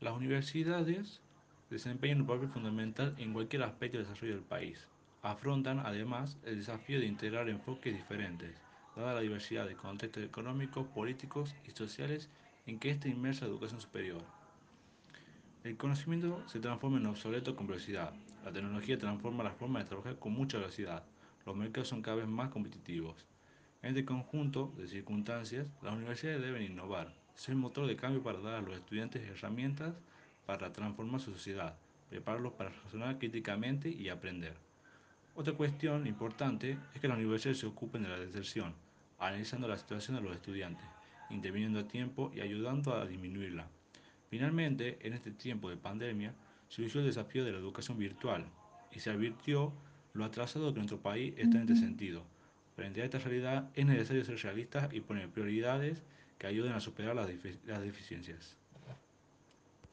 Las universidades desempeñan un papel fundamental en cualquier aspecto del desarrollo del país. Afrontan, además, el desafío de integrar enfoques diferentes, dada la diversidad de contextos económicos, políticos y sociales en que está inmersa la educación superior. El conocimiento se transforma en obsoleto con velocidad. La tecnología transforma la forma de trabajar con mucha velocidad. Los mercados son cada vez más competitivos. En este conjunto de circunstancias, las universidades deben innovar, ser motor de cambio para dar a los estudiantes herramientas para transformar su sociedad, prepararlos para razonar críticamente y aprender. Otra cuestión importante es que las universidades se ocupen de la deserción, analizando la situación de los estudiantes, interviniendo a tiempo y ayudando a disminuirla. Finalmente, en este tiempo de pandemia, surgió el desafío de la educación virtual y se advirtió lo atrasado que nuestro país está en este sentido. Frente a esta realidad es necesario ser realistas y poner prioridades que ayuden a superar las, deficiencias.